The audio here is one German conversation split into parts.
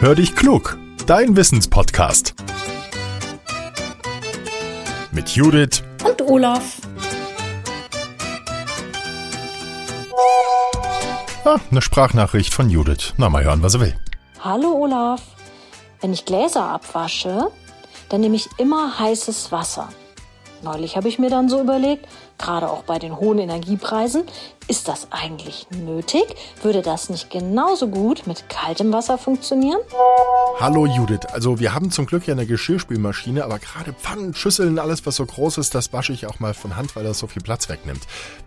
Hör dich klug, dein Wissenspodcast. Mit Judith und Olaf. Ah, eine Sprachnachricht von Judith. Na, mal hören, was er will. Hallo Olaf. Wenn ich Gläser abwasche, dann nehme ich immer heißes Wasser. Neulich habe ich mir dann so überlegt, gerade auch bei den hohen Energiepreisen, ist das eigentlich nötig? Würde das nicht genauso gut mit kaltem Wasser funktionieren? Hallo Judith, also wir haben zum Glück ja eine Geschirrspülmaschine, aber gerade Pfannen, Schüsseln, alles was so groß ist, das wasche ich auch mal von Hand, weil das so viel Platz wegnimmt.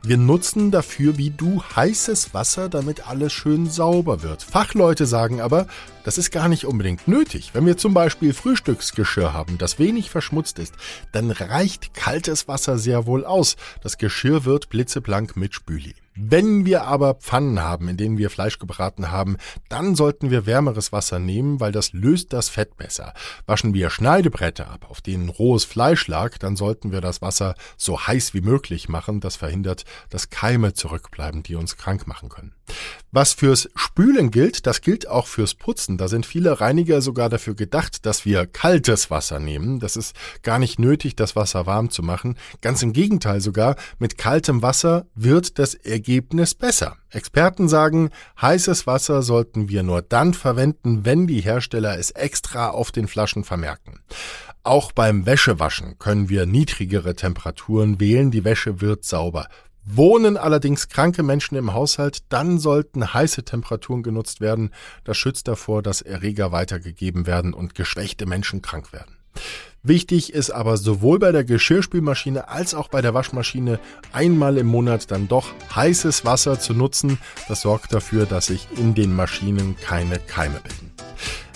Wir nutzen dafür wie du heißes Wasser, damit alles schön sauber wird. Fachleute sagen aber, das ist gar nicht unbedingt nötig. Wenn wir zum Beispiel Frühstücksgeschirr haben, das wenig verschmutzt ist, dann reicht kaltes Wasser sehr wohl aus. Das Geschirr wird blitzeblank mit Spüli. Wenn wir aber Pfannen haben, in denen wir Fleisch gebraten haben, dann sollten wir wärmeres Wasser nehmen, weil das löst das Fett besser. Waschen wir Schneidebretter ab, auf denen rohes Fleisch lag, dann sollten wir das Wasser so heiß wie möglich machen. Das verhindert, dass Keime zurückbleiben, die uns krank machen können. Was fürs Spülen gilt, das gilt auch fürs Putzen. Da sind viele Reiniger sogar dafür gedacht, dass wir kaltes Wasser nehmen. Das ist gar nicht nötig, das Wasser warm zu machen. Ganz im Gegenteil sogar, mit kaltem Wasser wird das Ergebnis besser. Experten sagen, heißes Wasser sollten wir nur dann verwenden, wenn die Hersteller es extra auf den Flaschen vermerken. Auch beim Wäschewaschen können wir niedrigere Temperaturen wählen, die Wäsche wird sauber. Wohnen allerdings kranke Menschen im Haushalt, dann sollten heiße Temperaturen genutzt werden. Das schützt davor, dass Erreger weitergegeben werden und geschwächte Menschen krank werden. Wichtig ist aber sowohl bei der Geschirrspülmaschine als auch bei der Waschmaschine einmal im Monat dann doch heißes Wasser zu nutzen. Das sorgt dafür, dass sich in den Maschinen keine Keime bilden.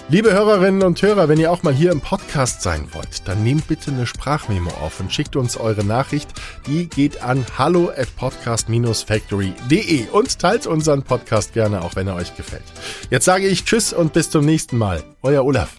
Liebe Hörerinnen und Hörer, wenn ihr auch mal hier im Podcast sein wollt, dann nehmt bitte eine Sprachmemo auf und schickt uns eure Nachricht. Die geht an hallo at podcast-factory.de und teilt unseren Podcast gerne, auch wenn er euch gefällt. Jetzt sage ich Tschüss und bis zum nächsten Mal. Euer Olaf.